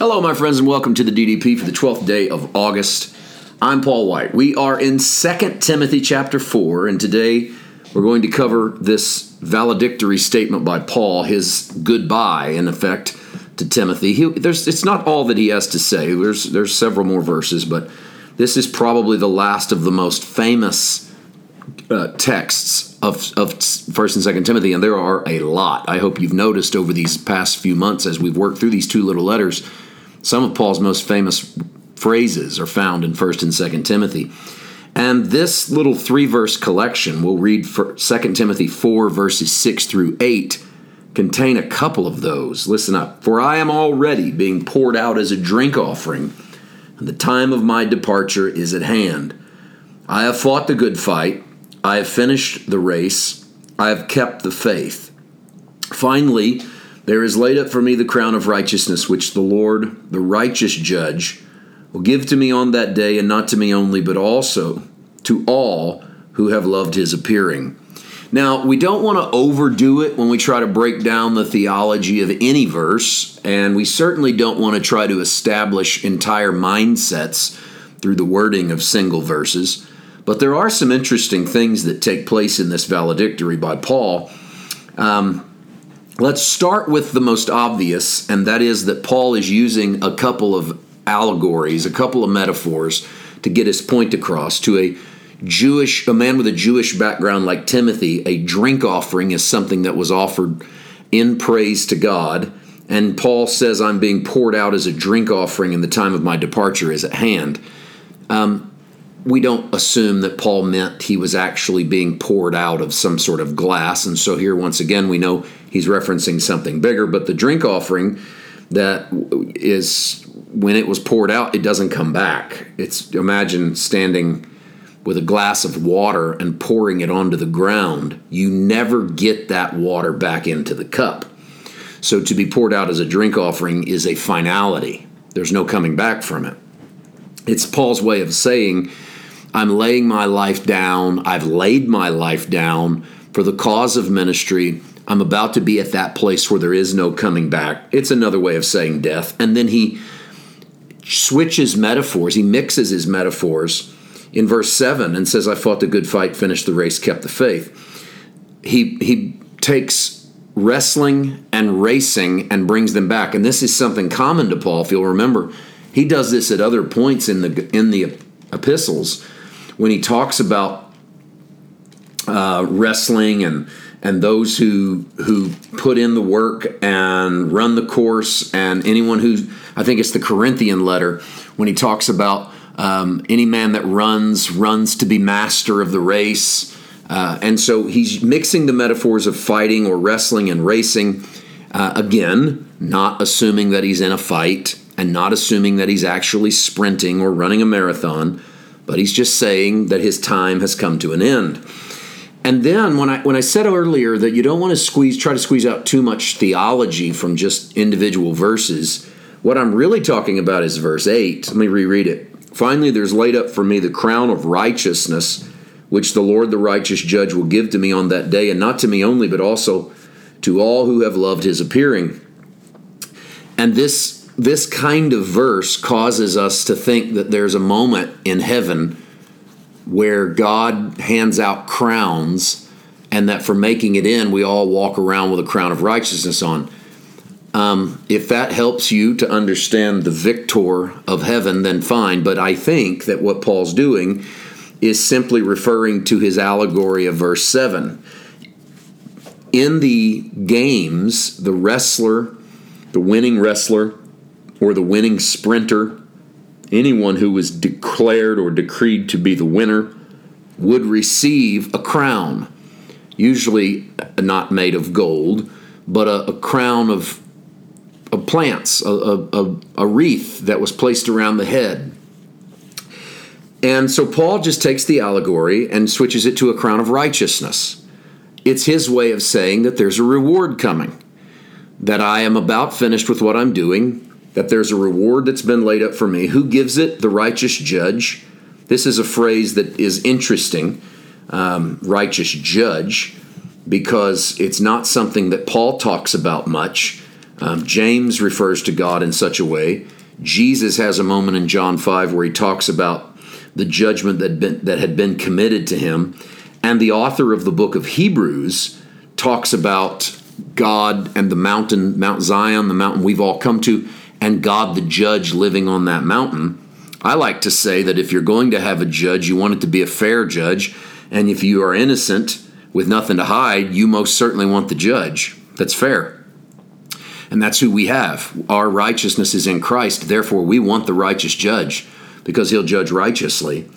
Hello, my friends, and welcome to the DDP for the 12th day of August. I'm Paul White. We are in 2 Timothy chapter 4, and today we're going to cover this valedictory statement by Paul, his goodbye, in effect, to Timothy. He, it's not all that he has to say, there's, there's several more verses, but this is probably the last of the most famous uh, texts of, of First and Second Timothy, and there are a lot. I hope you've noticed over these past few months as we've worked through these two little letters, some of Paul's most famous phrases are found in First and Second Timothy. And this little three verse collection, we'll read for 2 Timothy 4, verses 6 through 8, contain a couple of those. Listen up. For I am already being poured out as a drink offering, and the time of my departure is at hand. I have fought the good fight, I have finished the race, I have kept the faith. Finally, there is laid up for me the crown of righteousness, which the Lord, the righteous judge, will give to me on that day, and not to me only, but also to all who have loved his appearing. Now, we don't want to overdo it when we try to break down the theology of any verse, and we certainly don't want to try to establish entire mindsets through the wording of single verses. But there are some interesting things that take place in this valedictory by Paul. Um, let's start with the most obvious, and that is that Paul is using a couple of allegories, a couple of metaphors to get his point across to a Jewish, a man with a Jewish background like Timothy, a drink offering is something that was offered in praise to God. And Paul says, I'm being poured out as a drink offering, and the time of my departure is at hand. Um, we don't assume that Paul meant he was actually being poured out of some sort of glass. And so here, once again, we know he's referencing something bigger. But the drink offering that is, when it was poured out, it doesn't come back. It's imagine standing with a glass of water and pouring it onto the ground, you never get that water back into the cup. So to be poured out as a drink offering is a finality. There's no coming back from it. It's Paul's way of saying, I'm laying my life down, I've laid my life down for the cause of ministry. I'm about to be at that place where there is no coming back. It's another way of saying death. And then he switches metaphors, he mixes his metaphors in verse 7 and says, I fought the good fight, finished the race, kept the faith. He, he takes wrestling and racing and brings them back. And this is something common to Paul, if you'll remember. He does this at other points in the, in the epistles when he talks about uh, wrestling and and those who who put in the work and run the course and anyone who I think it's the Corinthian letter when he talks about um, any man that runs, runs to be master of the race. Uh, and so he's mixing the metaphors of fighting or wrestling and racing. Uh, again, not assuming that he's in a fight and not assuming that he's actually sprinting or running a marathon, but he's just saying that his time has come to an end. And then when I when I said earlier that you don't want to squeeze try to squeeze out too much theology from just individual verses, what I'm really talking about is verse 8. Let me reread it. Finally, there's laid up for me the crown of righteousness, which the Lord the righteous judge will give to me on that day, and not to me only, but also to all who have loved his appearing. And this, this kind of verse causes us to think that there's a moment in heaven where God hands out crowns, and that for making it in, we all walk around with a crown of righteousness on. Um, if that helps you to understand the victor of heaven, then fine. But I think that what Paul's doing is simply referring to his allegory of verse 7. In the games, the wrestler, the winning wrestler, or the winning sprinter, anyone who was declared or decreed to be the winner, would receive a crown, usually not made of gold, but a, a crown of of plants, a, a, a, wreath that was placed around the head. And so Paul just takes the allegory and switches it to a crown of righteousness. It's his way of saying that there's a reward coming, that I am about finished with what I'm doing, that there's a reward that's been laid up for me. Who gives it? The righteous judge. This is a phrase that is interesting, um, righteous judge, because it's not something that Paul talks about much Um, James refers to God in such a way. Jesus has a moment in John 5 where he talks about the judgment that, been, that had been committed to him. And the author of the book of Hebrews talks about God and the mountain, Mount Zion, the mountain we've all come to, and God the judge living on that mountain. I like to say that if you're going to have a judge, you want it to be a fair judge. And if you are innocent with nothing to hide, you most certainly want the judge. That's fair. And that's who we have. Our righteousness is in Christ. Therefore, we want the righteous judge because he'll judge righteously.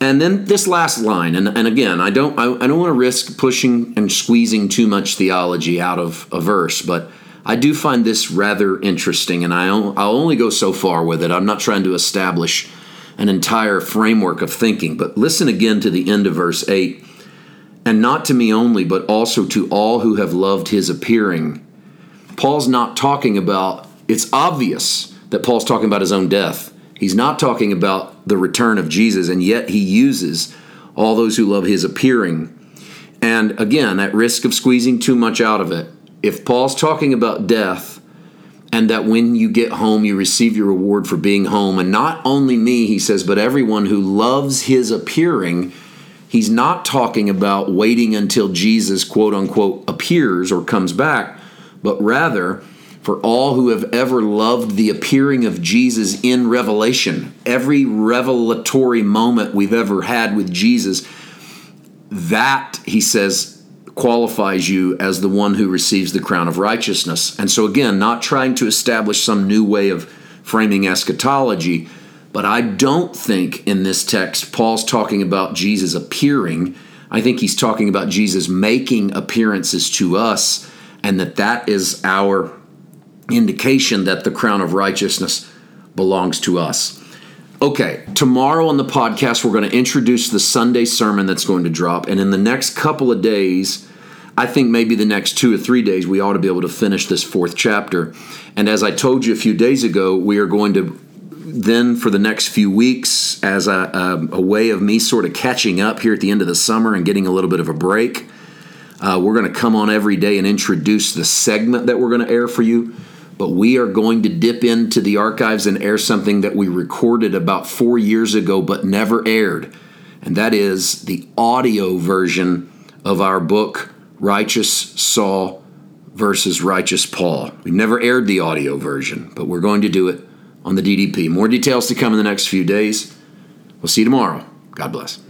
And then this last line, and, and again, I don't I, I don't want to risk pushing and squeezing too much theology out of a verse, but I do find this rather interesting, and I I'll only go so far with it. I'm not trying to establish an entire framework of thinking, but listen again to the end of verse eight, and not to me only, but also to all who have loved His appearing. Paul's not talking about. It's obvious that Paul's talking about his own death He's not talking about the return of Jesus, and yet he uses all those who love his appearing. And again, at risk of squeezing too much out of it, if Paul's talking about death and that when you get home you receive your reward for being home, and not only me, he says, but everyone who loves his appearing, he's not talking about waiting until Jesus, quote unquote, appears or comes back, but rather, for all who have ever loved the appearing of Jesus in Revelation. Every revelatory moment we've ever had with Jesus, that, he says, qualifies you as the one who receives the crown of righteousness. And so, again, not trying to establish some new way of framing eschatology, but I don't think in this text Paul's talking about Jesus appearing. I think he's talking about Jesus making appearances to us, and that that is our indication that the crown of righteousness belongs to us. Okay, tomorrow on the podcast, we're going to introduce the Sunday sermon that's going to drop. And in the next couple of days, I think maybe the next two or three days, we ought to be able to finish this fourth chapter. And as I told you a few days ago, we are going to then, for the next few weeks, as a, a, a way of me sort of catching up here at the end of the summer and getting a little bit of a break, uh, we're going to come on every day and introduce the segment that we're going to air for you but we are going to dip into the archives and air something that we recorded about four years ago but never aired. And that is the audio version of our book, Righteous Saul versus Righteous Paul. We never aired the audio version, but we're going to do it on the DDP. More details to come in the next few days. We'll see you tomorrow. God bless.